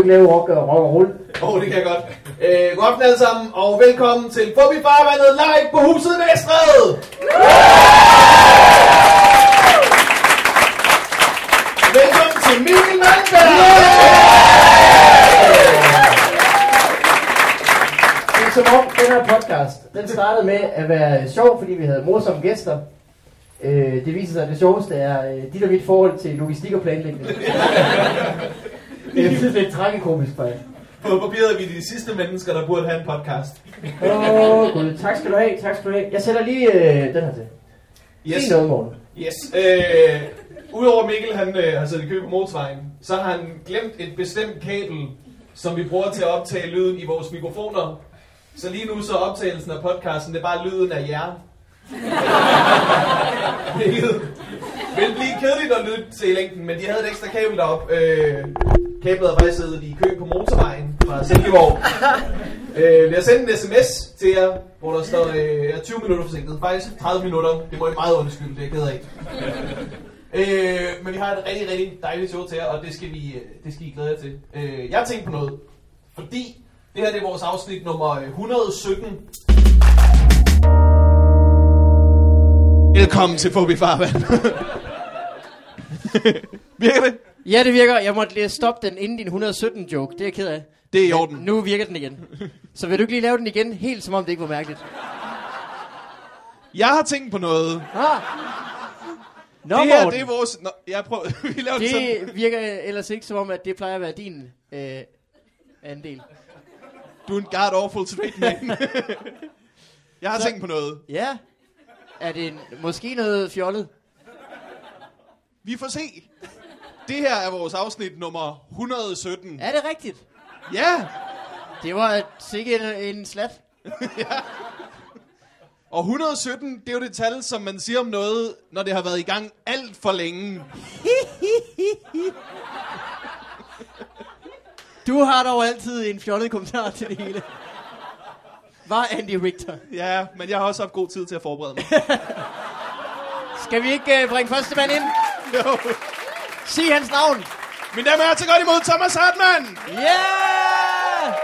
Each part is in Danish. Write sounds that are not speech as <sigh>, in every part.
Ikke lave rock og rock og roll? Åh, oh, det kan jeg godt. Øh, god aften alle sammen, og velkommen til Forbi Farvandet live på Huset Næstred! Velkommen til Mikkel Malmberg! Det er som om, den her podcast, den startede med at være sjov, fordi vi havde morsomme gæster. Øh, det viser sig, at det sjoveste er øh, dit og mit forhold til logistik og planlægning. Det er lidt tragikomisk jer. På papiret er vi de sidste mennesker, der burde have en podcast. Åh, oh, gud. Tak skal du have, tak skal du have. Jeg sætter lige øh, den her til. Yes. Noget, morgen. Yes. Øh, Udover Mikkel han øh, har siddet i kø på motorvejen, så har han glemt et bestemt kabel, som vi bruger til at optage lyden i vores mikrofoner. Så lige nu så optagelsen af podcasten, det er bare lyden af jer. <laughs> Hvilket vil blive kedeligt at lytte til i længden, men de havde et ekstra kabel derop. Øh, kablet faktisk siddet i kø på motorvejen fra Silkeborg. <laughs> Øh, vi har sendt en sms til jer, hvor der står, øh, jeg er 20 minutter forsinket. Faktisk 30 minutter. Det må I meget undskylde, det er jeg ked af. Øh, men vi har et rigtig, rigtig dejligt show til jer, og det skal vi, øh, det skal I glæde jer til. Øh, jeg har tænkt på noget, fordi det her det er vores afsnit nummer 117. Velkommen til Fobi Farvand. <laughs> Virker det? Ja, det virker. Jeg måtte lige stoppe den inden din 117 joke. Det er jeg ked af. Det er i orden. Nu virker den igen. Så vil du ikke lige lave den igen, helt som om det ikke var mærkeligt? Jeg har tænkt på noget. Ah. Nå, det her, Morten. det er vores... Nå, jeg prøver... <laughs> vi laver det, sådan. Det virker ellers ikke som om, at det plejer at være din øh, andel. Du er en god awful straight man. <laughs> jeg har Så- tænkt på noget. Ja. Er det en, måske noget fjollet? Vi får se. Det her er vores afsnit nummer 117. Er det rigtigt? Ja, Det var sikkert en, en slat. <laughs> og 117, det er jo det tal, som man siger om noget, når det har været i gang alt for længe. <laughs> Du har dog altid en fjollet kommentar til det hele. Var Andy Richter. Ja, men jeg har også haft god tid til at forberede mig. <laughs> Skal vi ikke uh, bringe første mand ind? Jo. Sig hans navn. Mine damer og herrer, til godt imod Thomas Hartmann. Yeah!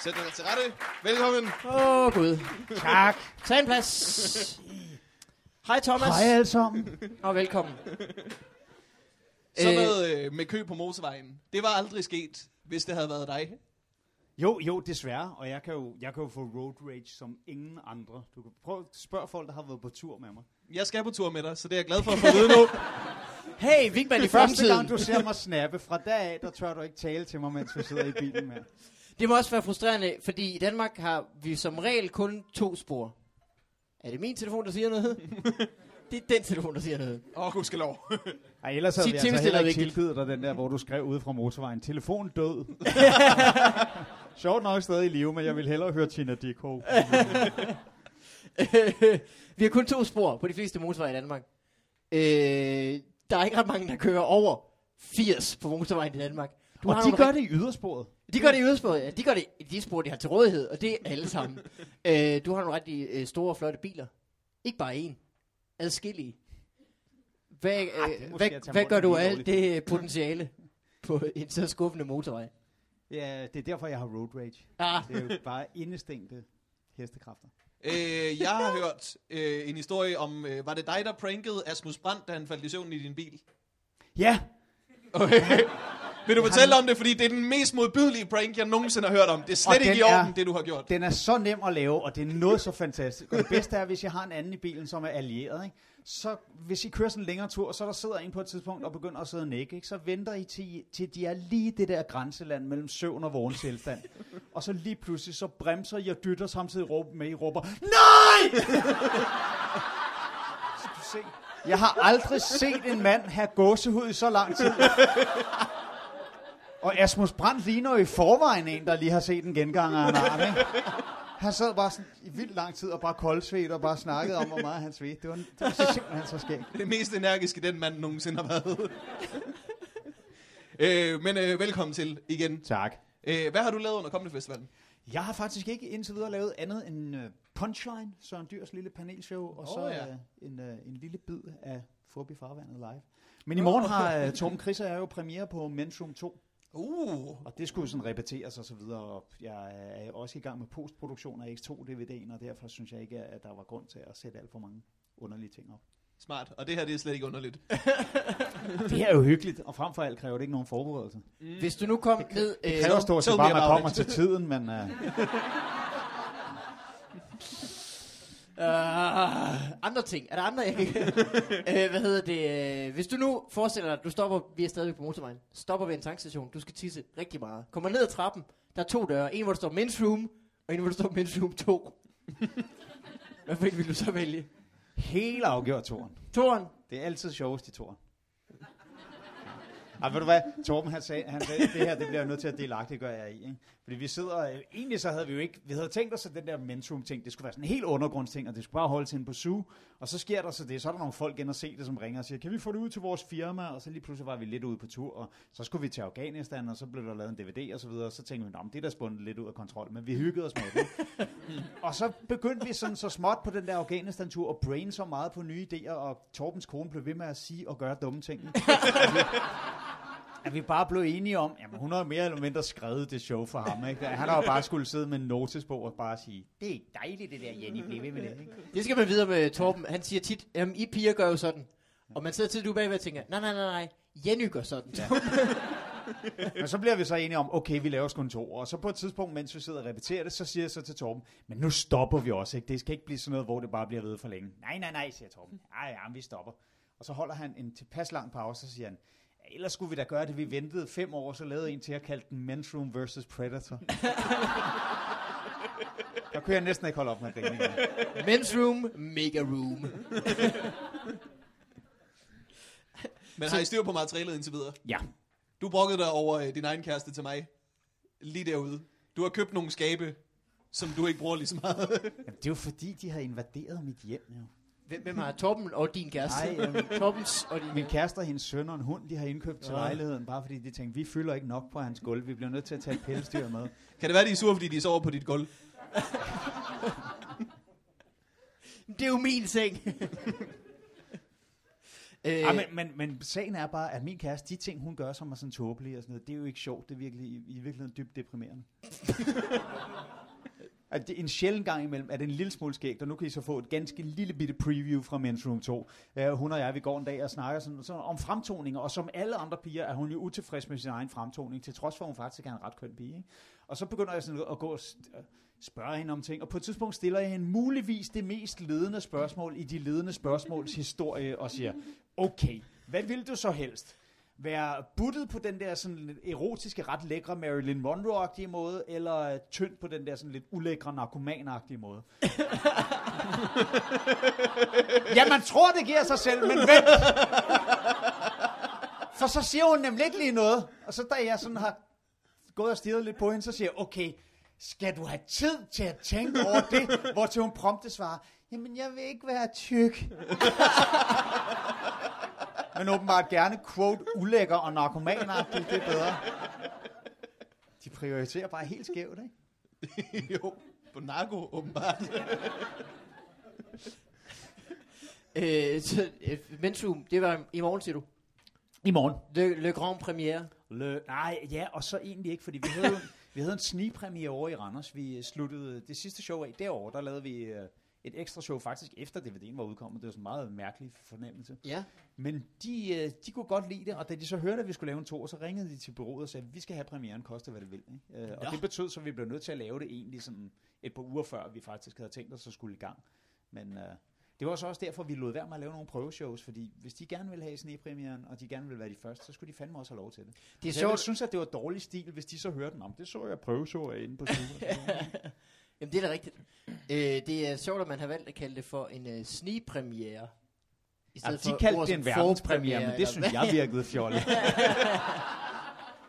Sæt dig til rette. Velkommen. Åh, oh, Gud. Tak. Tag en plads. Hej, Thomas. Hej alle sammen. Og velkommen. Så Øh. noget øh, med kø på motorvejen. Det var aldrig sket, hvis det havde været dig. Jo, jo, desværre. Og jeg kan jo, jeg kan jo få road rage som ingen andre. Du kan prøve at spørge folk, der har været på tur med mig. Jeg skal på tur med dig, så det er jeg glad for at få at vide nu. <laughs> Hey, Vigman i Første fremtiden. gang, du ser mig snappe, fra dag af, der tør du ikke tale til mig, mens vi sidder i bilen med. Det må også være frustrerende, fordi i Danmark har vi som regel kun to spor. Er det min telefon, der siger noget? <laughs> det er den telefon, der siger noget. Åh, oh, gudskelov. <laughs> Ej, ellers havde Sig vi altså er heller ikke vigtigt. tilgivet dig den der, hvor du skrev ude fra motorvejen. Telefon død. Sjovt nok stadig i live, men jeg vil hellere høre Tina Dickow. <laughs> vi har kun to spor på de fleste motorveje i Danmark. Øh, der er ikke ret mange, der kører over 80 på motorvejen i Danmark. Du Og har de gør det i ydersporet. De gør det i ydersporet, ja. De gør det i de spor, de har til rådighed, og det er alle sammen. <laughs> øh, du har nogle rigtig øh, store og flotte biler. Ikke bare én. Adskillige. Hvad, er øh, måske hvad, hvad gør du af alt det potentiale på en så skuffende motorvej? Ja, det er derfor, jeg har road rage. Ah, Det er jo bare indestængte hestekræfter. Øh, jeg har hørt øh, en historie om, øh, var det dig, der prankede Asmus Brandt, da han faldt i søvn i din bil? Ja, Okay. Vil du fortælle om det, fordi det er den mest modbydelige prank, jeg nogensinde har hørt om. Det er slet ikke i den er- orden, det du har gjort. Den er så nem at lave, og det er noget så fantastisk. Og det bedste er, hvis jeg har en anden i bilen, som er allieret, ikke? Så hvis I kører sådan en længere tur, så der sidder en på et tidspunkt og begynder at sidde og nikke, ikke? så venter I til, til de er lige det der grænseland mellem søvn og vågen tilstand. <laughs> Og så lige pludselig, så bremser I og dytter samtidig råb med, I råber, NEJ! <laughs> så du se. Jeg har aldrig set en mand have gåsehud i så lang tid. Og Asmus Brandt ligner jo i forvejen en, der lige har set en gengang af en arm, ikke? Han sad bare sådan i vildt lang tid og bare koldsvedt og bare snakkede om, hvor meget han svedte. Det var, det var simpelthen så skægt. Det mest energiske, den mand nogensinde har været. <laughs> øh, men øh, velkommen til igen. Tak. Øh, hvad har du lavet under kommende festivalen? Jeg har faktisk ikke indtil videre lavet andet end uh, Punchline, Søren Dyrs lille panelshow, og så Åh, ja. uh, en, uh, en lille bid af Fubi Farvandet live. Men i morgen har uh, Torben Chris og jeg jo premiere på Men's Room 2. Uh, Og det skulle sådan repeteres og så videre. Og jeg er også i gang med postproduktion af X2-DVD'en, og derfor synes jeg ikke, at der var grund til at sætte alt for mange underlige ting op. smart. Og det her, det er slet ikke underligt. <laughs> Det er jo hyggeligt, og frem for alt kræver det ikke nogen forberedelse. Mm. Hvis du nu kom ned... Det øh, kræver stort set bare, at man kommer til tiden, men uh, <laughs> Uh, andre ting. Er der andre, jeg kan... uh, <laughs> hvad hedder det? Uh, hvis du nu forestiller dig, du stopper, vi er stadigvæk på motorvejen, stopper ved en tankstation, du skal tisse rigtig meget. Kommer ned ad trappen, der er to døre. En, hvor der står men's room, og en, hvor der står men's room 2. <laughs> Hvad for en vil du så vælge? helt afgjort toren. Toren? Det er altid sjovest i toren. Ej, ved du hvad, Torben han sagde, han sagde, det her det bliver jeg nødt til at delagtigt gøre jer i. Ikke? Fordi vi sidder, øh, egentlig så havde vi jo ikke, vi havde tænkt os, at den der mentorum ting, det skulle være sådan en helt undergrundsting, og det skulle bare holde til på SU. Og så sker der så det, så er der nogle folk ind og se det, som ringer og siger, kan vi få det ud til vores firma? Og så lige pludselig var vi lidt ude på tur, og så skulle vi til Afghanistan, og så blev der lavet en DVD og så videre, og så tænkte vi, "Nå, men det er da spundet lidt ud af kontrol, men vi hyggede os med det. <laughs> og så begyndte vi sådan så småt på den der Afghanistan-tur, og brain så meget på nye idéer, og Torbens kone blev ved med at sige og gøre dumme ting. <laughs> at vi bare blev enige om, jamen hun har mere eller mindre skrevet det show for ham. Ikke? Han har jo bare skulle sidde med en notesbog og bare sige, det er dejligt det der, Jenny, bliv ved med det. Ikke? Det skal man videre med Torben. Han siger tit, jamen I piger gør jo sådan. Og man sidder til du bagved og tænker, nej, nej, nej, nej, Jenny gør sådan. Ja. Men så bliver vi så enige om, okay, vi laver sgu en to. Og så på et tidspunkt, mens vi sidder og repeterer det, så siger jeg så til Torben, men nu stopper vi også. Ikke? Det skal ikke blive sådan noget, hvor det bare bliver ved for længe. Nej, nej, nej, siger Torben. Ja, ja, vi stopper. Og så holder han en tilpas lang pause, og så siger han, ja, ellers skulle vi da gøre det. Vi ventede fem år, så lavede en til at kalde den Men's Room versus Predator. <laughs> Der kunne jeg næsten ikke holde op med at grine. Men's room, mega room. Men har I styr på materialet indtil videre? Ja, Du brokkede dig over øh, din egen kæreste til mig. Lige derude. Du har købt nogle skabe, som du ikke bruger lige så meget. Jamen, det er jo fordi, de har invaderet mit hjem. Jo. Hvem, hvem har Torben og din kæreste? Nej, øhm, <laughs> Torbens og din Min kæreste og hendes søn og en hund, de har indkøbt til Nå. lejligheden, bare fordi de tænkte, vi fylder ikke nok på hans gulv. Vi bliver nødt til at tage et pelsdyr med. kan det være, de er sure, fordi de sover på dit gulv? <laughs> Det er jo min seng. <laughs> øh, Ja, men, men, men sagen er bare, at min kæreste, de ting, hun gør, som er sådan tåbelige og sådan noget, det er jo ikke sjovt. Det er virkelig, i, i virkeligheden dybt deprimerende. At det, en sjældent gang imellem er det en lille smule skægt, og nu kan I så få et ganske lille bitte preview fra Men's Room 2. Uh, hun og jeg, vi går en dag og snakker sådan, sådan om fremtoninger, og som alle andre piger er hun jo utilfreds med sin egen fremtoning, til trods for, at hun faktisk er en ret køn pige. Ikke? Og så begynder jeg sådan at gå og spørge hende om ting, og på et tidspunkt stiller jeg hende muligvis det mest ledende spørgsmål i de ledende spørgsmåls historie, og siger, okay, hvad vil du så helst? Være buttet på den der sådan erotiske, ret lækre Marilyn Monroe-agtige måde, eller øh, tynd på den der sådan lidt ulækre narkoman-agtige måde? <laughs> ja, man tror, det giver sig selv, men vent! For så siger hun nemlig ikke lige noget. Og så da jeg sådan har gået og stirret lidt på hende, så siger jeg, okay, skal du have tid til at tænke over det? Hvor til hun prompte svarer, jamen jeg vil ikke være tyk. <laughs> Men åbenbart gerne quote ulækker og narkomanagtigt, det er bedre. De prioriterer bare helt skævt, ikke? <laughs> jo, på narko åbenbart. øh, så, øh, det var i morgen, siger du. I morgen. Le, Le Grand Premiere. Le, nej, ja, og så egentlig ikke, fordi vi havde, vi havde en snigpremiere over i Randers. Vi øh, sluttede det sidste show af derovre, der lavede vi øh, et ekstra show faktisk efter DVD'en var udkommet. Det var sådan en meget mærkelig fornemmelse. Ja. Men de, øh, de kunne godt lide det, og da de så hørte, at vi skulle lave en to, så ringede de til bureauet og sagde, vi skal have premieren, koste hvad det vil. Ikke? Øh, og Nå. det betød så, at vi blev nødt til at lave det egentlig sådan et par uger før, vi faktisk havde tænkt os at skulle i gang. Men øh, det var så også derfor, vi lod være med at lave nogle prøveshows, fordi hvis de gerne ville have snepremieren, og de gerne ville være de første, så skulle de fandme også have lov til det. Det er Så jeg synes, at det var dårlig stil, hvis de så hørte den om. Det så jeg prøveshow inde på Super. <laughs> Jamen, det er da rigtigt. Øh, det er sjovt, at man har valgt at kalde det for en øh, snigpremiere. I ja, de for kaldte det en verdenspremiere, men forpremiere, det synes jeg virkede fjollet. <laughs>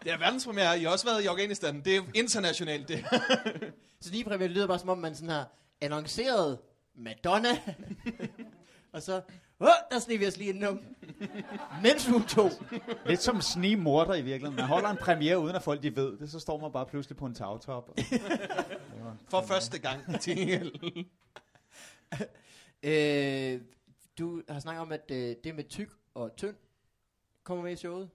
Det er verdenspremiere. I har også været i Afghanistan. Det er internationalt, det. <laughs> hvad? Snigpremiere lyder bare som om, man sådan har annonceret Madonna. <laughs> og så, åh, der sneg vi os lige indenom. Men's Room 2. Lidt som snigemorder i virkeligheden. Man holder en premiere, uden at folk de ved det, så står man bare pludselig på en tagtop. Og... <laughs> For første gang til <laughs> Øh, du har snakket om, at øh, det med tyk og tynd kommer med i showet.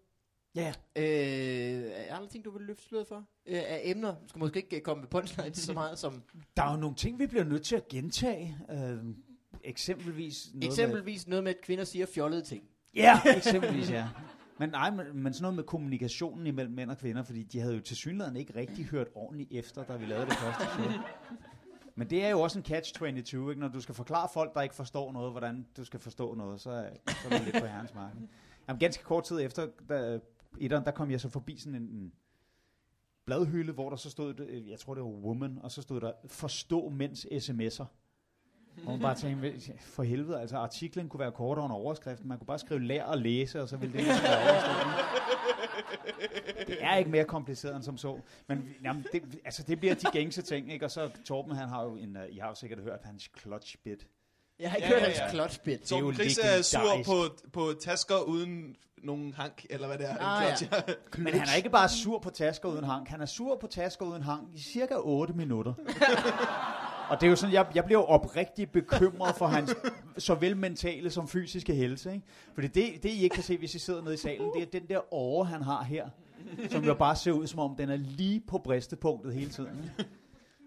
Ja. Øh, er der andre ting, du vil løfte sløret for? Øh, af emner? Du skal måske ikke øh, komme med punchlines så meget som... Der er jo nogle ting, vi bliver nødt til at gentage. Øh, eksempelvis noget Eksempelvis noget med, at kvinder siger fjollede ting. Med, ja, <laughs> eksempelvis, ja. Men nej, men, men sådan noget med kommunikationen imellem mænd og kvinder, fordi de havde jo til synligheden ikke rigtig hørt ordentligt efter, da vi lavede det første show. Men det er jo også en catch-22, ikke? Når du skal forklare folk, der ikke forstår noget, hvordan du skal forstå noget, så, så er det lidt på herrens marked. Jamen, ganske kort tid efter, da, etteren, der kom jeg så forbi sådan en, en bladhylde, hvor der så stod, jeg tror det var woman, og så stod der, forstå mænds sms'er. Og man bare tænkte, for helvede, altså artiklen kunne være kortere end overskriften. Man kunne bare skrive lær og læse, og så ville det ligesom være overskriften. Det er ikke mere kompliceret end som så. Men jamen, det, altså, det bliver de gængse ting, ikke? Og så Torben, han har jo en, uh, I har jo sikkert hørt hans clutch bit. Jeg har ikke Ja, hørt ja, hans ja. clutch-bit. Det er jo Chris er sur på, på tasker uden nogen hank, eller hvad det er. Ah, en ja. clutch. Men han er ikke bare sur på tasker uden hang. Han er sur på tasker uden hang i cirka 8 minutter. Og det er jo sådan, jeg, jeg bliver jo oprigtigt bekymret for hans <laughs> såvel mentale som fysiske helse. Ikke? Fordi det, det, I ikke kan se, hvis I sidder nede i salen, det er den der åre, han har her. Som jo bare ser ud, som om den er lige på bristepunktet hele tiden. Ikke?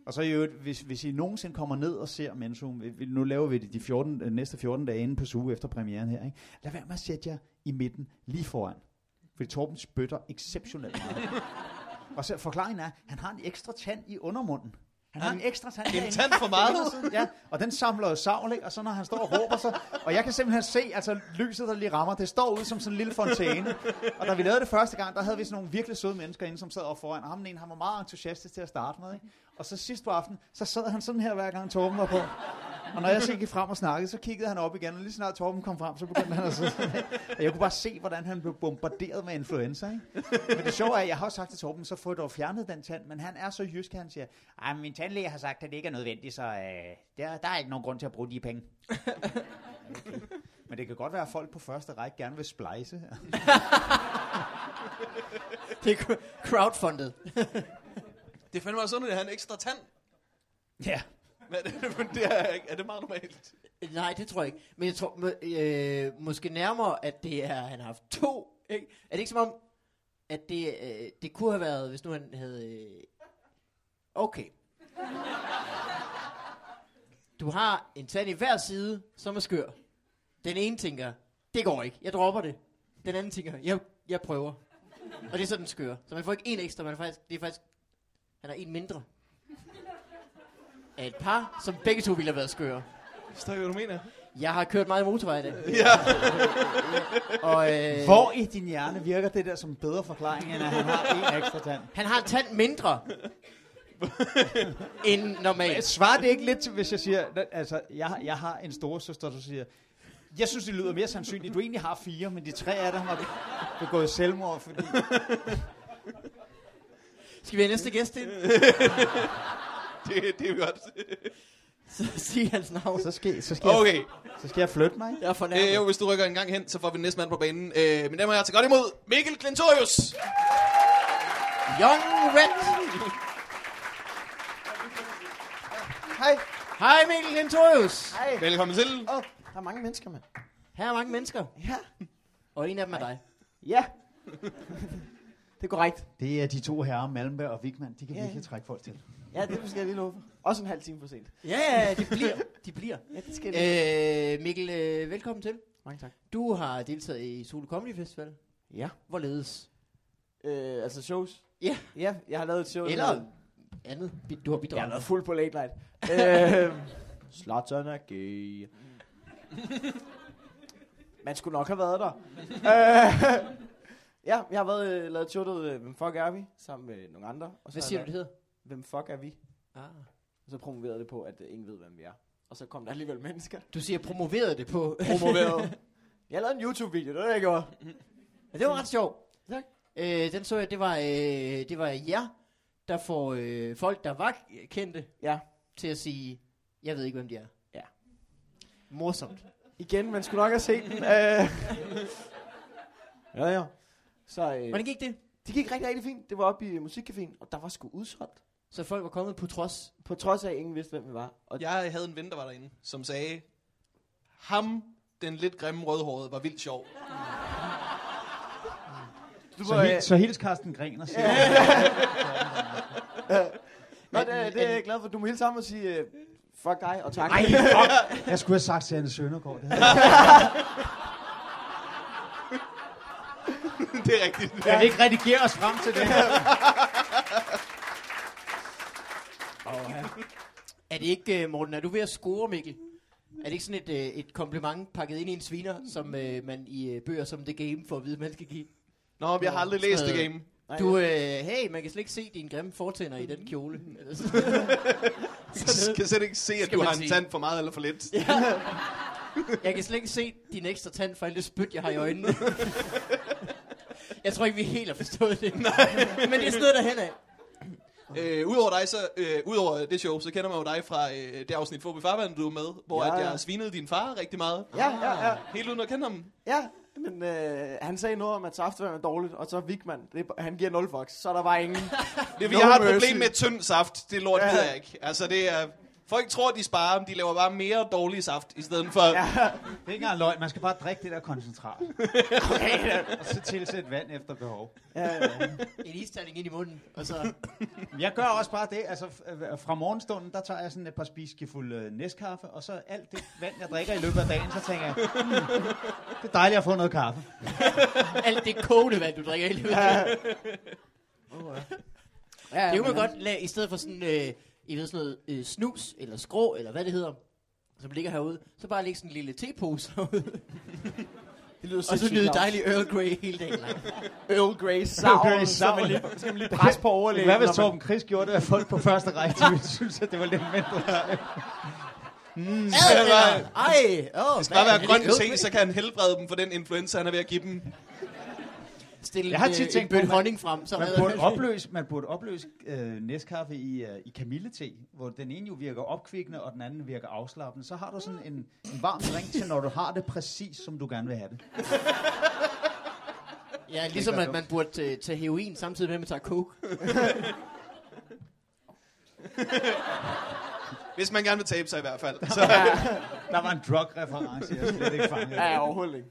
Og så i øvrigt, hvis, hvis I nogensinde kommer ned og ser Mensum, nu laver vi det de 14, øh, næste 14 dage inde på suge efter premieren her, ikke? lad være med at sætte jer i midten lige foran. Fordi Torben spytter exceptionelt meget. <laughs> og så forklaringen er, at han har en ekstra tand i undermunden. Han har en ekstra tand en tand for meget? <laughs> Ja, og den samler jo savl, ikke? og så når han står og råber så, og jeg kan simpelthen se, altså lyset, der lige rammer, det står ud som sådan en lille fontæne. Og da vi lavede det første gang, der havde vi sådan nogle virkelig søde mennesker inde, som sad oppe foran, og ham ene, han var meget entusiastisk til at starte med, ikke? Og så sidst på aftenen, så sad han sådan her, hver gang Torben var på. Og når jeg så gik frem og snakkede, så kiggede han op igen, og lige snart Torben kom frem, så begyndte han at sidde. Og jeg kunne bare se, hvordan han blev bombarderet med influenza, ikke? Men det sjove er, at jeg har også sagt til Torben, så få dog fjernet den tand, men han er så jysk, han siger, ej, min tandlæge har sagt, at det ikke er nødvendigt, så øh, der, der er ikke nogen grund til at bruge de penge. Okay. Men det kan godt være, at folk på første række gerne vil splice. <laughs> Det er crowdfundet. Det fandme også sådan, at han en ekstra tand. Ja. <laughs> Men det, men det er, ikke- er det meget normalt? Nej, det tror jeg ikke. Men jeg tror må, øh, måske nærmere, at det er, han har haft to. Ikke? Er det ikke som om, at det, øh, det kunne have været, hvis nu han havde... Øh, okay. Du har en tand i hver side, som er skør. Den ene tænker, det går ikke, jeg dropper det. Den anden tænker, jeg, jeg prøver. Og det er sådan den skør. Så man får ikke en ekstra, man er faktisk, det er faktisk, han har en mindre. Af et par, som begge to ville have været skøre. Forstår jeg, hvad du mener? Jeg har kørt meget motorvej i dag. Ja. <laughs> Og øh, Hvor i din hjerne virker det der som en bedre forklaring, end at han har en ekstra tand? han har en tand mindre <laughs> end normalt. Svarer det ikke lidt til, hvis jeg siger, altså, jeg, har- jeg har en store søster, der siger, jeg synes, det lyder mere sandsynligt. Du egentlig har fire, men de tre af dem har begået selvmord, fordi... Skal vi have næste gæst ind? <laughs> <laughs> Det, det er godt. <laughs> Så sig hans navn. Så skal, så skal, jeg, Okay. så skal jeg flytte mig. Jeg er Øh, fornærmet. jo, hvis du rykker en gang hen, så får vi den næste mand på banen. Øh, mine damer og herrer, til godt imod Mikkel Klintorius. Young Red. Hej. Hej Mikkel Kentorius. Hej. Velkommen til. Åh, oh, der er mange mennesker, mand. Her er mange mennesker, Ja. og en af dem er dig. Ja. <laughs> det er korrekt. Det er de to herrer, Malmberg og Wigman. De kan Ja, virkelig ja. trække folk til. Ja, det skal jeg lige love for. Også en halv time for sent. Ja, ja, de bliver. De bliver. <laughs> Ja, det skal lige. Øh, Mikkel, øh, velkommen til. Mange tak. Du har deltaget i Solo Comedy Festival. Ja. Hvorledes? Øh, altså shows? Ja. Ja, jeg har lavet et show. Eller hedder- andet, du har Jeg har bidraget. været fuld på late night. øh, Zlatan er gay. Man skulle nok have været der. <laughs> øh, <laughs> ja, jeg har været, øh, lavet et show, der hedder, Hvem fuck er vi? Sammen med nogle andre. Og så Hvad siger du, det hedder? Hvem fuck er vi? Ah. Og så promoverede det på, at øh, ingen ved, hvem vi er. Og så kom der alligevel mennesker. Du siger promoveret det på... <laughs> Promoveret. jeg lavede en YouTube-video, det var det, jeg gjorde. Ja, det var ret sjovt. Tak. Øh, den så jeg, det var, øh, det var jer, der får øh, folk, der var kendte, Ja. til at sige, jeg ved ikke, hvem de er. Ja. Morsomt. Igen, man skulle nok have set den. Øh. ja, ja. Så øh, Hvordan gik det? det gik rigtig, rigtig fint. Det var oppe i musikcaféen, og der var sgu udsolgt. Så folk var kommet på trods. På trods af, at ingen vidste, hvem vi var. Og Jeg havde en ven, der var derinde, som sagde, ham den lidt grimme rødhårede var vildt sjov. Du Så, må, øh, helt, så hils Carsten Gren og siger, <laughs> Nå, det, er- det er jeg glad for. Du må hele sammen og sige, øh, fuck dig og tak. Ej, <laughs> fuck. Jeg skulle have sagt til Anne Søndergaard. Det havde jeg. <laughs> det er rigtigt. Kan vi ikke redigere os frem til det? Er det ikke, øh, Morten, er du ved at score, Mikkel? Er det ikke sådan et, øh, et kompliment pakket ind i en sviner, som øh, man i øh, bøger som The Game får at vide, man skal give? Nå, men jeg har aldrig læst det game. Du, øh, hey, man kan slet ikke se dine grimme fortænder i den kjole. Sådan. <laughs> Jeg kan slet ikke se, at Skal du man har en sige. tand for meget eller for lidt. <laughs> Jeg kan slet ikke se din ekstra tand for alt det spyt, jeg har i øjnene. <laughs> jeg tror ikke, vi helt har forstået det. Nej. Men det er sådan noget derhen af. Øh, Udover dig, så, øh, udover det show, så kender man jo dig fra øh, det afsnit Fobi Farvand, du er med, hvor Ja, ja, at jeg svinede din far rigtig meget. Ja, ja, ja. Helt uden at kende ham. Ja, men øh, han sagde noget om, at saftevand er dårligt, og så Vigman, det, han giver 0 fucks, så er der bare ingen. <laughs> Det er, No jeg har et problem med tynd saft. Det lort Ja. ja. ved jeg ikke. Altså, det er... Folk tror, de sparer, men de laver bare mere dårlig saft, i stedet for... Ja. Det er ikke engang løgn. Man skal bare drikke det der koncentrat. og så tilsætte vand efter behov. Ja, ja, ja. En isterning ind i munden, og så... Jeg gør også bare det. Altså, fra morgenstunden, der tager jeg sådan et par spiseskefulde øh, næstkaffe, og så alt det vand, jeg drikker i løbet af dagen, så tænker jeg, hmm, det er dejligt at få noget kaffe. Alt det kogende vand, du drikker i løbet af ja, Det kunne man godt lade, i stedet for sådan, øh, I ved sådan noget øh, snus, eller skrå, eller hvad det hedder, som ligger herude, så bare lægge sådan en lille tepose herude, Det lyder og så klamt. dejlig Earl Grey hele dagen lang. <laughs> Earl Grey Earl savn, Grey man lige, savn. skal man lige <laughs> presse på overlægen. Hvad hvis Torben Chris gjorde det, at folk på første række de ville synes, at det var lidt mindre? Ad, eller, ej, åh, Det skal bare være grønt te, så kan han helbrede dem for den influenza, han er ved at give dem. Stille Jeg har en, tit øh, tænkt en honning frem, så Man burde opløse, man burde opløse øh, næstkaffe i, øh, i kamillete, hvor den ene jo virker opkvikkende, og den anden virker afslappende. Så har du sådan en, en varm drink til, når du har det præcis, som du gerne vil have det. <laughs> Ja, ligesom at man burde øh, tage heroin samtidig med, at man tager coke. <laughs> Hvis man gerne vil tabe sig i hvert fald. <laughs> Så, Der var en drug-reference, jeg slet ikke fanget. Ja, overhovedet ikke.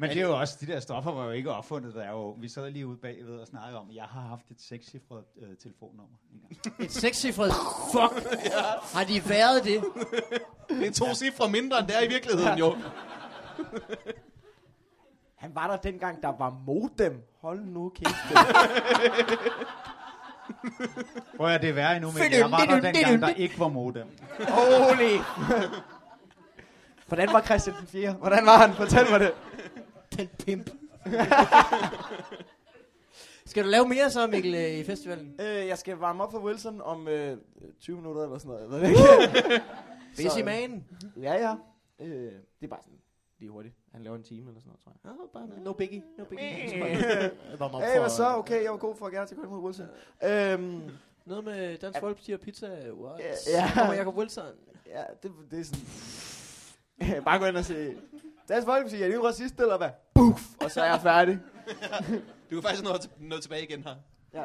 Men det er jo også, de der stoffer var jo ikke opfundet, der er jo, vi sad lige ude bagved og snakkede om, at jeg har haft et sekscifret øh, telefonnummer. <laughs> Et sekscifret fuck. Har de været det? det er to cifre mindre, end det er i virkeligheden jo. <laughs> Han var der dengang, der var modem. Hold nu kæft. <laughs> Prøv at det er værre endnu, men jeg var der dengang, der ikke var modem. Holy. Hvordan var Christian den 4? Hvordan var han? Fortæl mig det. Den pimp. <laughs> Skal du lave mere så, Mikkel, øh, i festivalen? Øh, jeg skal varme op for Wilson om øh, 20 minutter eller sådan noget. Jeg ved det ikke. <laughs> Busy Så- man. Ja, ja. Øh, det er bare sådan lige hurtigt. Han laver en time eller sådan noget, tror jeg. Oh, bare no biggie, no biggie. <laughs> Hey, hvad så? Okay, jeg var god for at gerne til at gå imod Wilson. Øhm, Noget med Dansk Ja. Folkeparti og pizza. What? Ja. Ja. Kommer Jacob Wilson. ja, det, det er sådan... bare gå ind og sige... Dansk Folkeparti, er de jo racist, eller hvad? Buff! Og så er jeg færdig. <laughs> Du kan faktisk nå, nå tilbage igen her. Ja.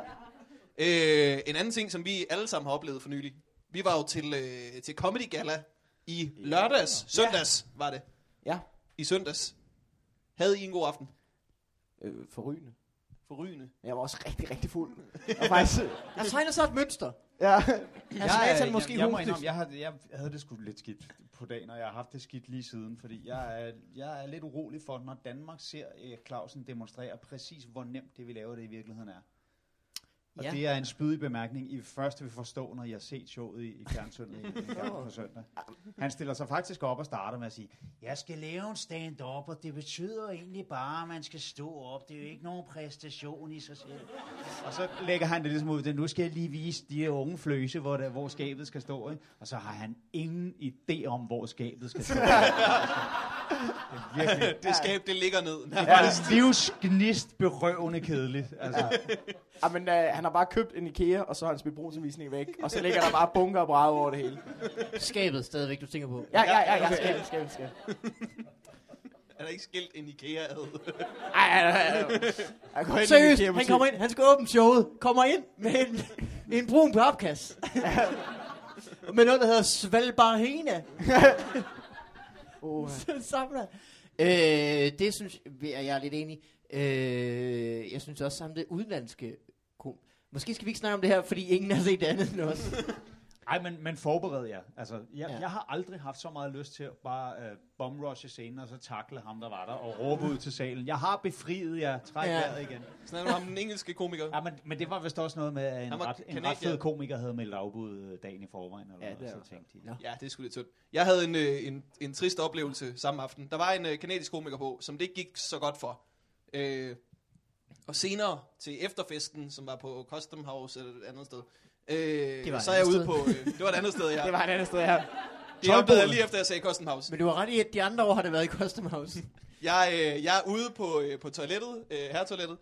Øh, en anden ting, som vi alle sammen har oplevet for nylig. Vi var jo til, øh, til Comedy Gala i lørdags. Søndags var det. Ja. I søndags. Havde I en god aften? Øh, forrygende. Forrygende. Jeg var også rigtig, rigtig fuld. Og faktisk... <laughs> Der tegner så et mønster. Ja. Han satan måske jeg, jeg, må indrømme, jeg, har, jeg havde det sgu lidt skidt på dagen, og jeg har haft det skidt lige siden, fordi jeg er, jeg er lidt urolig for, når Danmark ser Erik Clausen demonstrere præcis, hvor nemt det, vi laver det i virkeligheden er. Og Ja. det er en spydig bemærkning, I først vil forstå, når jeg har set showet i, i fjernsynet i, <laughs> på søndag. Han stiller sig faktisk op og starter med at sige, jeg skal lave en stand-up, og det betyder egentlig bare, at man skal stå op. Det er jo ikke nogen præstation i sig selv. Og så lægger han det ligesom ud, at nu skal jeg lige vise de unge fløse, hvor, der, hvor skabet skal stå. Ikke? Og så har han ingen idé om, hvor skabet skal stå. <laughs> det Det skab, det ligger ned. ja. livsgnist berøvende kedeligt. Altså. ja men, øh, han har bare købt en IKEA, og så har han smidt brugsanvisning væk. Og så ligger der bare bunker og bræd over det hele. Skabet stadigvæk, du tænker på. Ja, ja, ja, ja. Skal, skal, skal. Er der ikke skilt en IKEA ad? Ej, ej, ej, ej. Jeg går ind i en Seriøst, han kommer ind, han skal åbne showet, kommer ind med en, en brun papkasse. med noget, der hedder Svalbardhena. <laughs> Oh, <laughs> Samler. Øh, det synes jeg, jeg er lidt enig. Øh, jeg synes også sammen det udenlandske kom. Måske skal vi ikke snakke om det her, fordi ingen har set det andet end os. <laughs> Ej, men, men forbered jer. Altså, jeg, Ja. jeg har aldrig haft så meget lyst til at bare uh, bomrushe scenen, og så takle ham, der var der, og råbe ud til salen. Jeg har befriet jer. Træk Ja. vejret igen. Du om den engelske komiker? Ja, men, men det var vist også noget med, at en, ret, en ret fed komiker havde meldt afbud øh, dagen i forvejen. Eller Ja, noget, det så tænkte de. Ja, det er sgu lidt tyndt. Jeg havde en, øh, en, en trist oplevelse samme aften. Der var en øh, kanadisk komiker på, som det gik så godt for. Øh, og senere til efterfesten, som var på Custom House eller et andet sted, øh, Det var så er jeg ude på... Øh, det var et andet sted, ja. <laughs> det var et andet sted her. det opdagede jeg lige efter, jeg sagde Custom House. Men du har ret i, at de andre år har det været i Custom House. <laughs> Jeg, øh, jeg er ude på, øh, på toilettet, øh, herretoilettet.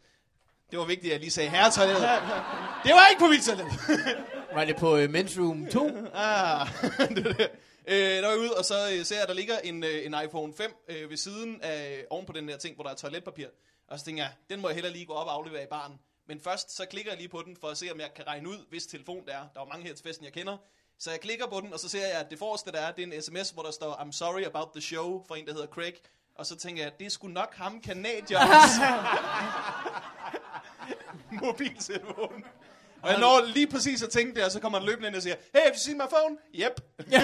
Det var vigtigt, at jeg lige sagde herretoilettet. <laughs> Det var ikke på mit toilet. Var det på uh, Men's Room 2? Ah, det var det. Øh, der var jeg ude, og så øh, ser jeg, at der ligger en, øh, en iPhone 5 øh, ved siden af, oven på den der ting, hvor der er toiletpapir. Og så tænker jeg, den må jeg heller lige gå op og aflevere i baren. Men først, så klikker jeg lige på den, for at se, om jeg kan regne ud, hvis telefon det er. Der er jo mange her til festen, jeg kender. Så jeg klikker på den, og så ser jeg, at det forreste, der er, det er en sms, hvor der står, I'm sorry about the show, fra en, der hedder Craig. Og så tænker jeg, det er sgu nok ham, kanadierens <laughs> mobiltelefon. Og jeg når lige præcis at tænke det, og så kommer han løbende ind og siger, Hey, have you seen my phone? Yep. <laughs>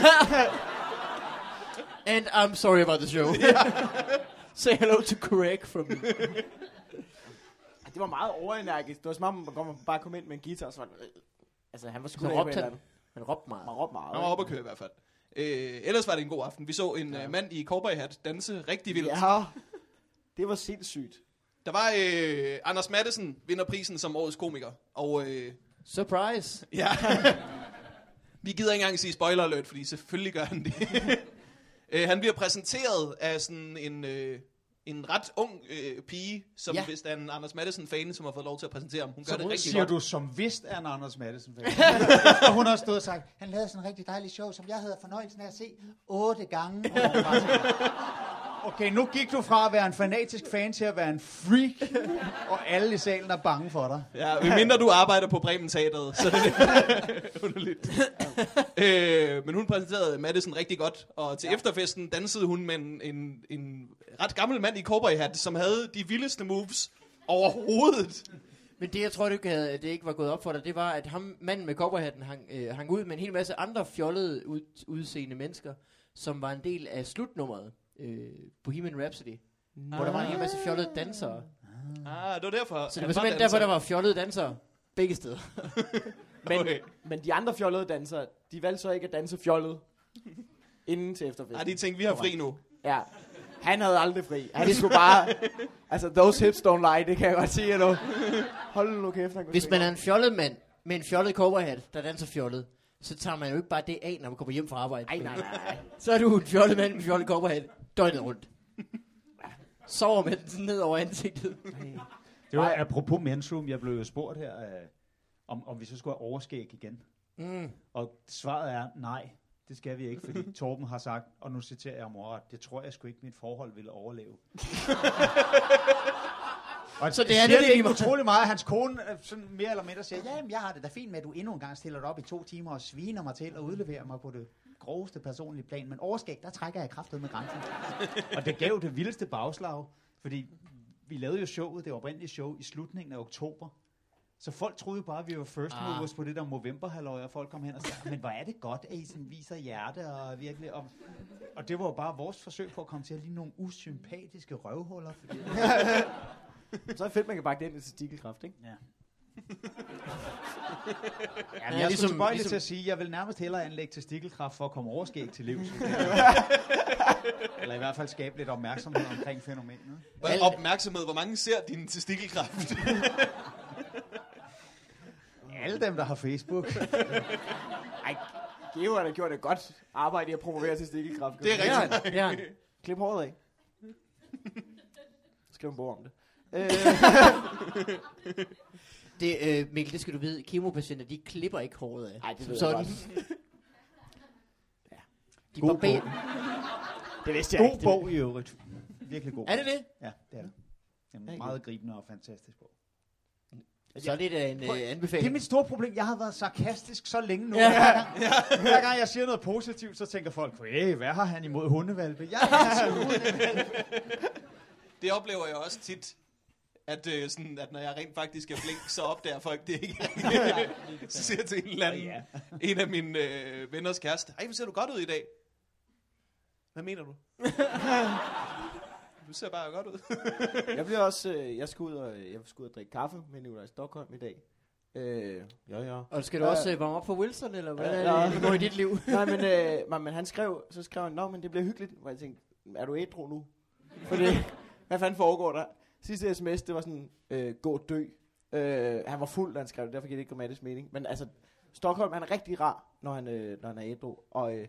And I'm sorry about the show. <laughs> Say hello to Craig from me. Det var meget overenergisk. Det var som om, man kom- bare kom ind med en guitar, og så var det, Altså, han var sgu da råbte han. andet. Han råbte meget. Han råbte meget. Han var oppe at køre i hvert fald. Øh, ellers var det en god aften. Vi så en ja. øh, mand i cowboy hat danse rigtig vildt. Ja. Ja, det var sindssygt. Der var øh, Anders Madsen vinder prisen som årets komiker. Og øh, Surprise. ja, <laughs> vi gider ikke engang sige spoiler alert, fordi selvfølgelig gør han det. <laughs> øh, han bliver præsenteret af sådan en, øh, en ret ung øh, pige, som Ja. vist er en Anders Madsen-fan, som har fået lov til at præsentere ham. Hun gør Så det rigtig siger godt. du som vist er en Anders Madsen. <laughs> og hun har stået og sagt, han lavede sådan en rigtig dejlig show, som jeg havde fornøjelsen af at se otte gange. Okay, nu gik du fra at være en fanatisk fan til at være en freak, <laughs> og alle i salen er bange for dig. Ja, mindre du arbejder på Bremen Teateret, så det er <laughs> underligt. øh, men hun præsenterede Madison rigtig godt, og til ja. efterfesten dansede hun med en, en, en ret gammel mand i cowboyhat, som havde de vildeste moves overhovedet. Men det, jeg tror, det ikke, havde, det ikke var gået op for dig, det var, at ham, manden med cowboyhatten hang, øh, hang ud med en hel masse andre fjollede ud, udseende mennesker, som var en del af slutnummeret, øh, Bohemian Rhapsody, mm. hvor der var en hel masse fjollede dansere. Ah, det var derfor. Så det var simpelthen derfor, der var fjollede dansere begge steder. <laughs> Men, Okay. men de andre fjollede dansere, de valgte så ikke at danse fjollet inden til efterfesten. Ah, de tænkte, vi har fri nu. Ja. Han havde aldrig fri. Han <laughs> skulle bare... altså, those hips don't lie, det kan jeg godt sige nu. Hold nu kæft, han Hvis man er en fjollet mand med en fjollet cowboyhat, der danser fjollet, så tager man jo ikke bare det af, når man kommer hjem fra arbejde. Ej, nej, nej. Så er du en fjollet mand med en fjollet cowboyhat døgnet rundt. Sover med den ned over ansigtet. Det var apropos mensroom, jeg blev spurgt her, øh, om, om vi så skulle have overskæg igen. Mm. Og svaret er nej, det skal vi ikke, fordi <laughs> Torben har sagt, og nu citerer jeg morret, det tror jeg sgu ikke, mit forhold ville overleve. <laughs> og Så det er det, det ikke utrolig meget, hans kone øh, sådan mere eller mindre siger, ja, jamen, jeg har det da fint med, at du endnu en gang stiller dig op i to timer og sviner mig til og udleverer mig på det groveste personlige plan, men overskæg, der trækker jeg kraftet med grænsen. og det gav det vildeste bagslag, fordi vi lavede jo showet, det oprindelige show, i slutningen af oktober. Så folk troede bare, at vi var first Ah. movers på det der november og folk kom hen og sagde, men hvor er det godt, at I sådan viser hjerte og virkelig... Og, og det var jo bare vores forsøg på at komme til at ligne nogle usympatiske røvhuller. Fordi, <laughs> Så er det fedt, man kan bakke det ind i testikelkraft, ikke? ja. Ja, Jamen, jeg er ligesom- tilbøjelig ligesom- til at sige, at jeg vil nærmest hellere anlægge testikelkraft for at komme overskæg til livs. <laughs> Eller i hvert fald skabe lidt opmærksomhed omkring fænomenet. Alt- opmærksomhed, hvor mange ser din testikelkraft? <laughs> Alle dem, der har Facebook. <laughs> Ej, Geo har da gjort et godt arbejde i at promovere testikelkraft. Det er Ja, rigtigt. ja. Klip håret af. Skriv en bog om det. Øh, Det, øh, Mikkel, det skal du vide. Kemopatienter, de klipper ikke håret af. Ej, det ved jeg sådan. <laughs> godt. De God barberer. bog. Det vidste jeg God ikke. bog i øvrigt. Virkelig god. Er det det? Ja, det er det. Er en meget gribende og fantastisk bog. Så er det da en øh, Det er anbefaling. mit store problem. Jeg har været sarkastisk så længe nu. Ja. Hver, gang, <laughs> hver gang jeg siger noget positivt, så tænker folk, hey, hvad har han imod hundevalpe? Jeg er <laughs> hundevalpe. Det oplever jeg også tit, at, øh, sådan, at når jeg rent faktisk er flink, så opdager folk det ikke. <laughs> <laughs> så siger jeg til en eller anden, Ja. en af mine øh, venners kæreste, ej, hvor ser du godt ud i dag. Hvad mener du? du ser bare godt ud. <laughs> Jeg bliver også, øh, jeg skal ud og, jeg skal ud og drikke kaffe med Nikolaj Stockholm i dag. Øh, ja, ja. Og skal du også øh, varme op for Wilson, eller hvad Ja, er det, ja. der går i dit liv? Nej, men, øh, men, men han skrev, så skrev han, Nå, men det bliver hyggeligt. Hvor jeg tænkte, er du ædru nu? Fordi, hvad fanden foregår der? Sidste sms, det var sådan, øh, gå dø. Øh, han var fuld, da han skrev det, derfor giver det ikke grammatisk mening. Men altså, Stockholm, han er rigtig rar, når han, øh, når han er ædru. Og øh,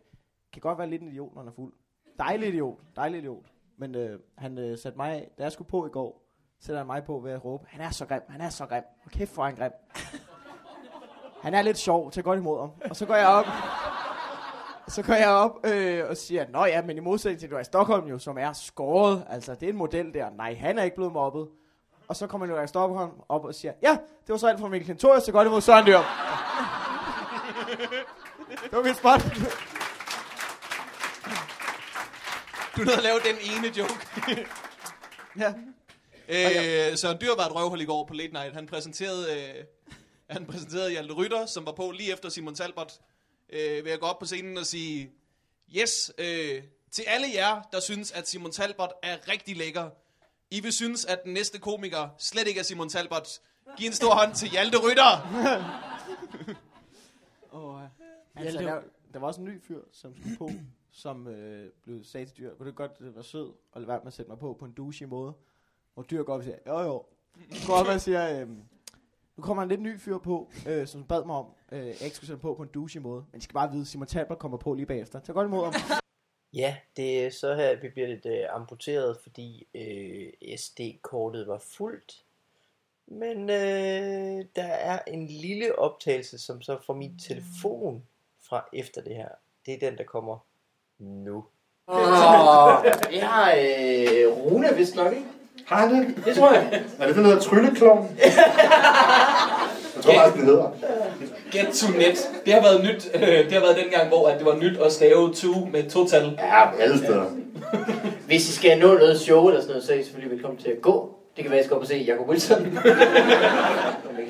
kan godt være lidt en idiot, når han er fuld. Dejlig idiot, dejlig idiot. Men øh, han øh, satte mig da jeg skulle på i går, sætter han mig på ved at råbe, han er så grim, han er så grim. Hvor kæft for han grim. Han er lidt sjov, tag godt imod ham. Og så går jeg op, så går jeg op øh, og siger, Nå ja, men i modsætning til, du er i Stockholm jo, som er skåret, altså det er en model der. Nej, han er ikke blevet mobbet. Og så kommer Nikolaj Stockholm op og siger, ja, det var så alt fra Mikkel Kentorius, så godt imod Søren Dyr. det var mit spot. Du nåede at lave den ene joke. ja. Øh, Søren Dyr var et røvhul i går på Late Night. Han præsenterede, øh, han præsenterede Hjalte Rytter, som var på lige efter Simon Talbot. Øh, vil jeg gå op på scenen og sige, yes, øh, til alle jer, der synes, at Simon Talbot er rigtig lækker. I vil synes, at den næste komiker slet ikke er Simon Talbot. Giv en stor hånd til Hjalte Rytter. <laughs> Og, altså, der, der var også en ny fyr, som skulle på, <clears throat> som øh, blev sagt til dyr, kunne det godt øh, være sød og lade være med at sætte mig på på en douche måde. Og dyr går op og siger, jo jo. Går op og siger, øh, nu kommer en lidt ny fyr på, øh, som bad mig om, øh, jeg ikke skulle sætte på på en douche måde. Men I skal bare vide, Simon Talbot kommer på lige bagefter. Tag godt imod ham. Ja, det er så her, vi bliver lidt øh, amputeret, fordi øh, SD-kortet var fuldt. Men øh, der er en lille optagelse, som så får min telefon fra efter det her. Det er den, der kommer nu. Og jeg har øh, Rune vist nok, ikke? Har han det? Det tror jeg. Er det den, der hedder Trylleklovn? <laughs> Faktisk, den hedder. Get to net. Det har været nyt. Øh, det har været den gang, hvor at det var nyt at stave to med total. Ja, alle steder. <laughs> Hvis I skal nå noget show eller sådan noget, så er I selvfølgelig velkommen til at gå. Det kan være, at I skal op og se Jacob Wilson. <laughs>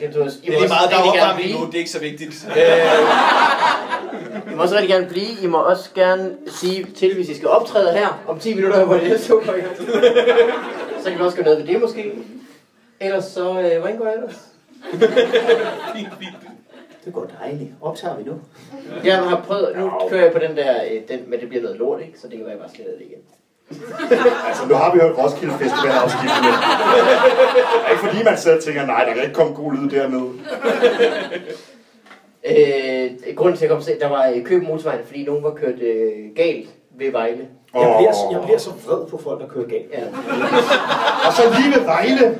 det Det er lige meget, der er opvarmning nu. Det er ikke så vigtigt. <laughs> I må også rigtig gerne blive. I må også gerne sige til, hvis I skal optræde her om 10 minutter, hvor det i gang. Så kan vi også gøre noget ved det måske. Ellers så, øh, hvordan går det ellers? <laughs> Det går dejligt. Optager vi nu? Jeg har prøvet, nu kører jeg på den der, øh, den, men det bliver noget lort, ikke? Så det kan være, at jeg bare sletter det igen. <laughs> Altså, nu har vi hørt Roskilde Festival afskiftende. Det er ikke fordi, man selv tænker, nej, der kan ikke komme god lyd dernede. <laughs> Øh, grunden til at komme se, der var øh, køb motorvejen, fordi nogen var kørt øh, galt ved Vejle. Jeg bliver, så- jeg bliver så vred på folk, der kører galt. Ja. Og så lige ved Vejle.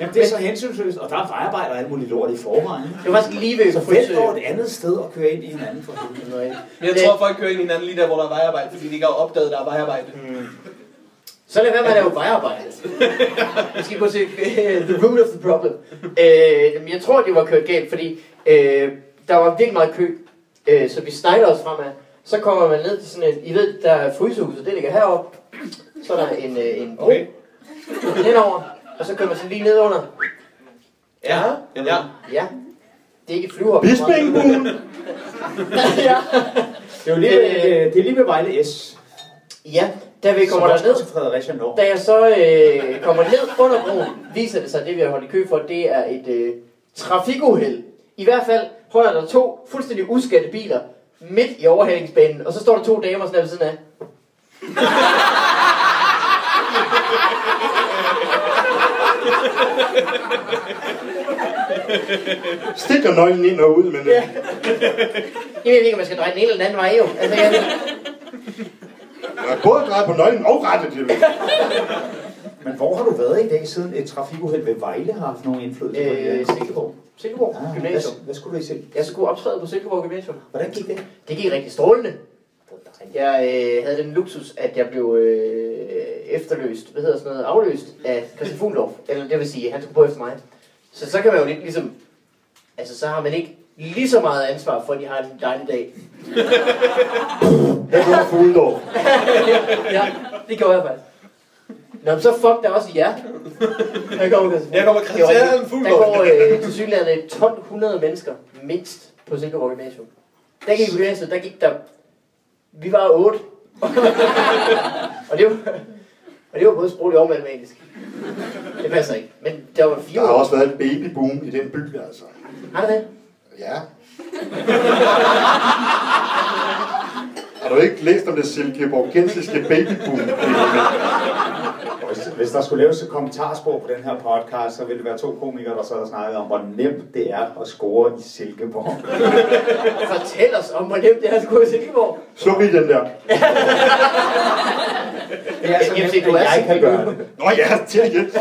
Jamen, det er så hensynsløst, og der er vejarbejder og alt muligt lort i forvejen. Det var faktisk lige ved Så vælg dog et andet sted og køre ind i en anden for helvede. Men jeg tror, folk kører ind i hinanden lige der, hvor der er vejarbejde, fordi de ikke har opdaget, at der er vejarbejde. Så lad være med at lave vejarbejde. <laughs> Vi skal gå til uh, the root of the problem. Uh, jeg tror, det var kørt galt, fordi uh, der var virkelig meget kø. Uh, så vi snegler os fremad. Så kommer man ned til sådan et, I ved, der er frysehuset, det ligger heroppe. Så er der en, uh, en bro Okay. henover, og så kører man sådan lige ned under. Ja. ja. Ja, det er ikke et flyvehop. Bispingbuen. <laughs> ja. Det er jo lige ved, øh, det er lige ved Vejle S. ja, da vi kommer derned, til Fredericia Nord. Da jeg så øh, kommer ned under broen, viser det sig, at det vi har holdt i kø for, det er et øh, trafikuheld. I hvert fald holder der to fuldstændig uskatte biler midt i overhalingsbanen, og så står der to damer sådan ved siden af. <laughs> Stikker nøglen ind og ud, men... Ja. Jeg ved ikke, om man skal dreje den ene eller den anden vej, jo. Altså, jeg, har både drejet på nøglen og rettet det. Men hvor har du været i dag, siden et trafikuheld ved Vejle har haft nogen indflydelse på øh? Silkeborg. Silkeborg Ah, Gymnasium. hvad, hvad skulle du i selv? Jeg skulle optræde på Silkeborg Gymnasium. Hvordan gik det? Det gik rigtig strålende. Jeg øh, havde den luksus, at jeg blev øh, efterløst, hvad hedder sådan noget, afløst af Christian Fuglendorf. Eller det vil sige, han skulle på efter mig. Så så kan man jo lidt ligesom, altså så har man ikke lige så meget ansvar for, at de har en dejlig dag. Her kommer Fugledorf. <laughs> ja, det gør jeg faktisk. Nå, men så fuck der også jer. Her kommer, Her kommer er Christian. Fuglendorf. Der går øh, til synligheden 1200 mennesker, mindst, på Silkeborg Gymnasium. Der gik på gymnasiet, der gik der... Vi var otte. <laughs> og det var... Og det var både sprogligt og matematisk. Det passer ikke. Men der var fire Der har år. også været et babyboom i den by, altså. Har det det? Ja. Har du ikke læst om det silkeborgensiske babyboom? Hvis, der skulle laves et kommentarspor på den her podcast, så ville det være to komikere, der sad og snakkede om, hvor nemt det er at score i Silkeborg. <laughs> Fortæl os om, hvor nemt det er at gå i Silkeborg. Så vi den der. <laughs> Det er så nemt, at jeg kan gøre det. Nå ja, til igen. <laughs>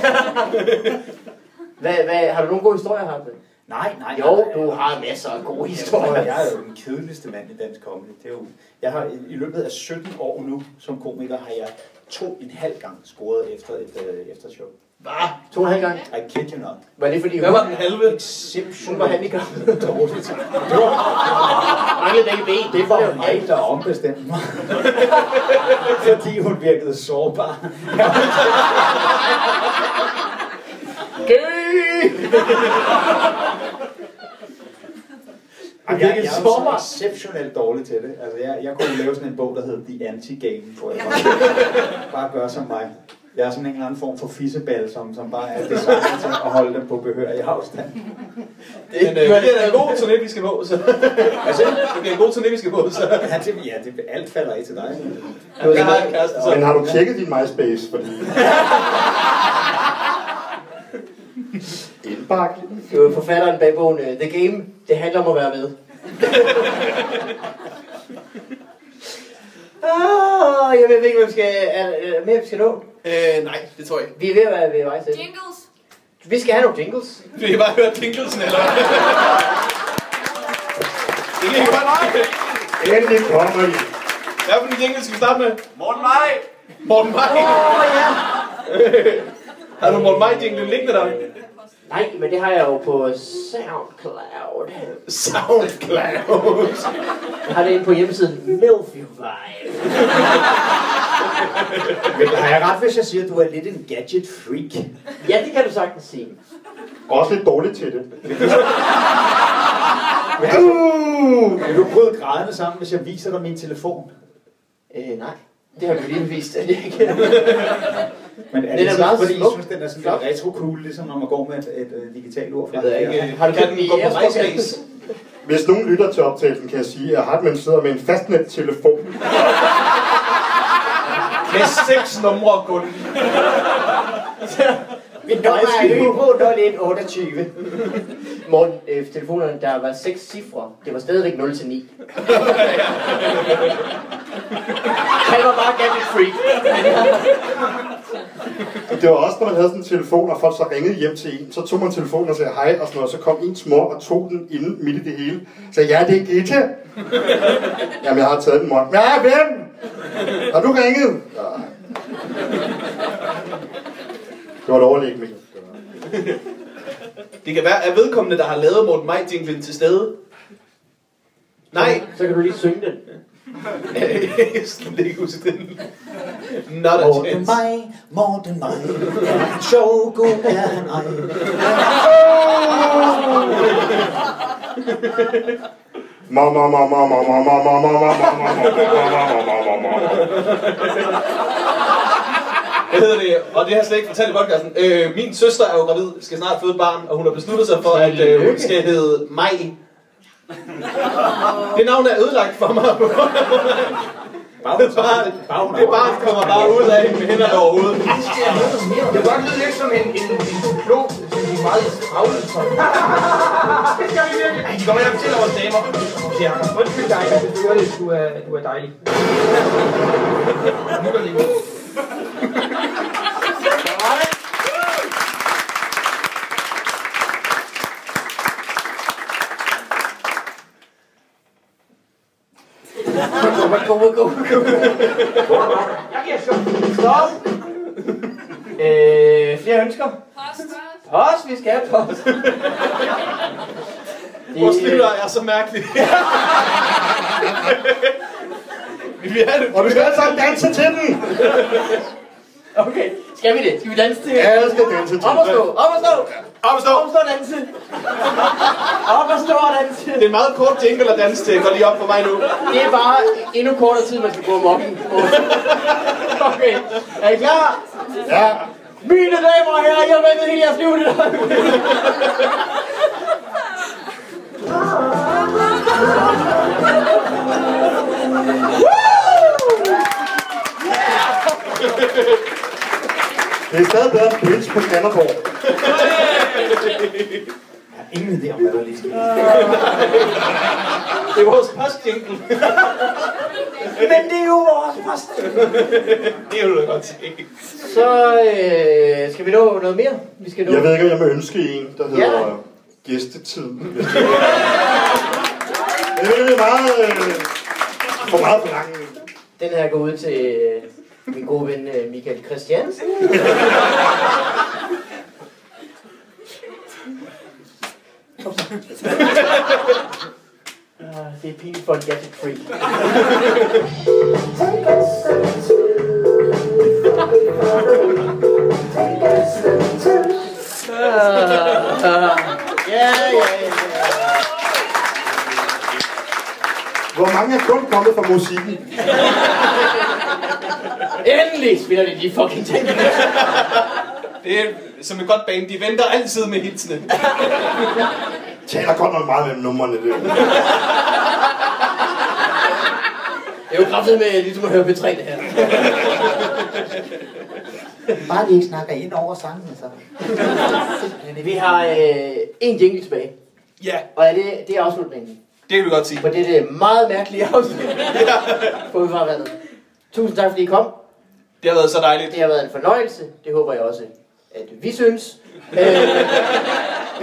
Hvad, hvad, har du nogle gode historier, Harpe? Nej, nej. Jo, nej, du har masser af gode historier. jeg er jo den kedeligste mand i dansk comedy. Det er jo, jeg har i- i løbet af 17 år nu som komiker, har jeg to en halv gang scoret efter et øh, eftershow. Hvad? To og en halv gang? I kid you not. Var det fordi, Hvad hun, var den halve? Hun var handicappet? dårligt. Manglede begge ben. Det var mig, der ombestemte mig. <laughs> Fordi hun virkede sårbar. Jamen, jeg, jeg, er jo så exceptionelt dårlig til det. Altså, jeg, jeg kunne lave sådan en bog, der hedder The Anti-Game, hvor jeg bare, bare gør som mig. Jeg er sådan en eller anden form for fisseball, som, som bare er designet til at holde dem på behørig afstand. Men øh, det er en god turné, vi skal på, så... Altså, Det bliver en god turné, vi skal på, så... ja, det, ja, det, alt falder af til dig. Jeg har en kæreste, så... Men har du tjekket din MySpace? Fordi... <laughs> Var forfatteren bag bogen øh, The Game. Det handler om at være med. <laughs> ah, jeg ved ikke, hvad vi skal... Er, er mere, vi skal nå? Øh, nej, det tror jeg ikke. Vi er ved at være ved vej til. Jingles. Vi skal have nogle jingles. Vi har bare hørt Dinkelsen, eller? Det kan ikke godt Endelig kommer I. Hvad for en jingle skal vi starte med? Morten Maj! Morten Maj. Åh, ja. <laughs> Har du Morten Maj jinglen liggende der? Nej, men det har jeg jo på SoundCloud. Soundcloud. Jeg har det inde på hjemmesiden Milview Vibe. Men har jeg ret, hvis jeg siger, at du er lidt en gadget freak? Ja, det kan du sagtens sige. Også lidt dårligt til det. Vil du bryde grædende sammen, hvis jeg viser dig min telefon? Øh, nej. Det har du lige vist, at jeg ikke <laughs> Men er Den det, er så, meget fordi I smuk. synes, den er sådan lidt retro cool, ligesom når man går med et, et, et digitalt ord fra? Jeg ved ikke, Ja. Har du kan den i gå på Æresborg? MySpace? Hvis nogen lytter til optagelsen, kan jeg sige, at Hartmann sidder med en fastnet-telefon. <laughs> Med seks numre kun. <laughs> Mit nummer er Øbo 0128. Morten, øh, telefonerne, der var seks cifre. Det var stadigvæk 0 til 9. <laughs> Han var bare gadget freak. Det var også, når man havde sådan en telefon, og folk så ringede hjem til en, så tog man telefonen og sagde hej, og sådan noget, så kom ens mor og tog den inde midt i det hele. Så ja, det er Gitte. Jamen, jeg har taget den, mor. Ja, hvem? Har du ringet? Ja. Det var et overlæg, Mikkel. Det kan være, at vedkommende, der har lavet Morten Maj jinglen til stede. Nej. Så kan du lige synge den. jeg skal ikke huske den. Not a Morten chance. mig, Morten mig, er han sjov, god er han ej. Mamma, mamma, mamma, mamma, mamma, mamma, mamma, mamma, mamma. Hvad hedder det? Og det har jeg slet ikke fortalt i podcasten. Øh, min søster er jo gravid, skal snart føde et barn, og hun har besluttet sig for, at øh, hun skal hedde Maj. Det navn er ødelagt for mig. Bare Det barn, det barn kommer bare ud af med hænderne over hovedet. Det kan godt lyde lidt som en, en, en klog, en meget travlet som. det skal vi virkelig. Ej, de kommer hjem til vores damer. Ja, undskyld dig, hører det, du er, du er dejlig. Nu går det Jeg giver sjov. Stop. Øh, flere ønsker? Post. Post, vi skal have post. <laughs> Vores lytter er så mærkelige. <laughs> Vi vil have det. Og vi skal alle sammen danse til den. Okay, skal vi det? Skal vi danse til? Alle skal danse til Op og stå, op og stå. Op og stå. Op og stå og danse. Op og stå og danse. Det er en meget kort jingle at danse til. Gå lige op for mig nu. Det er bare endnu kortere tid, man skal gå mokken. Okay, er I klar? Ja. Mine damer og herrer, jeg har ventet hele jeres liv i dag. <laughs> Det er stadig bedre end Prince på Skanderborg. Jeg har ingen idé om, hvad der lige sker. Det er vores postjingle. Men det er jo vores post. Det er jo da godt se. Så øh, skal vi nå noget mere? Vi skal nå... Jeg ved ikke, om jeg må ønske en, der hedder Ja. gæstetid. Det er meget, øh, for meget for langt. Den her går ud til øh, min gode ven øh, Michael Christiansen. <laughs> Ah, det er pinligt for en gadget freak. Ja, ja, ja. Hvor mange er kun kommet fra musikken? Endelig spiller de de fucking ting. Det er som et godt band. De venter altid med hitsene. Taler godt nok meget mellem numrene, det. Det er jo kraftigt med ligesom at høre P3 det her. Bare de ikke snakker ind over sangen, så. Vi har øh, en jingle tilbage. Ja, Og er det, det er afslutningen. Det kan vi godt sige. For det er det meget mærkelige afsnit. På udfarvandet. Tusind tak fordi I kom. Det har været så dejligt. Det har været en fornøjelse. Det håber jeg også, at vi synes. <laughs> Øh,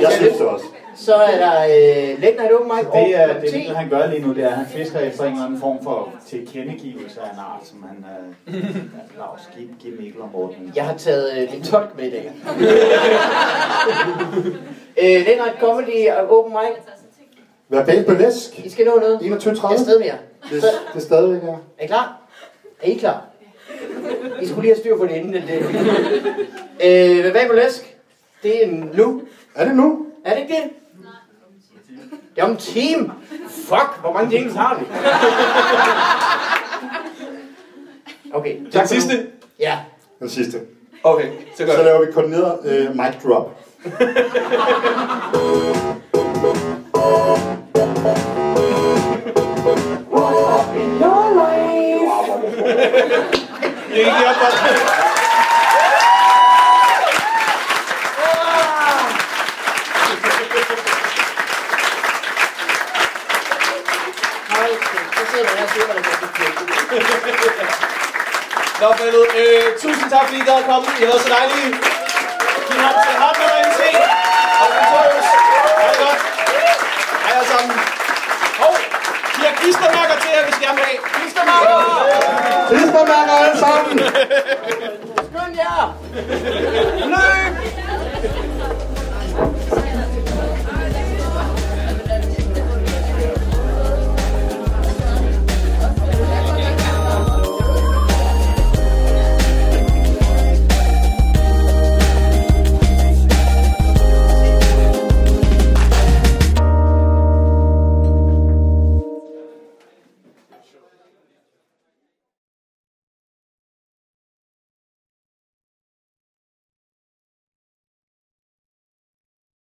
Jeg synes det også. så er der øh, Late Night Open Mic Det er det. Mikkel, han gør lige nu, det er, at han fisker efter en eller anden form for tilkendegivelse af en art, som han... Øh, <laughs> Lars, giv, giv Mikkel og Morten. Jeg har taget øh, min tolk med i dag. <laughs> øh, Late Night Comedy og Open Mic. Verbal burlesk. I skal nå noget. 21.30. Jeg er sted mere. Det, det er stadigvæk her. Er I klar? Er I klar? I skulle lige have styr på det inden det. øh, hvad er burlesk? Det er nu. Er det nu? Er det ikke det? Det er om en time. Fuck, hvor mange jingles har vi? Okay. Den sidste? nu. Ja. Den sidste. Okay, så gør Så vi. laver vi koordineret øh, mic drop. <laughs> tusind tak, fordi I gad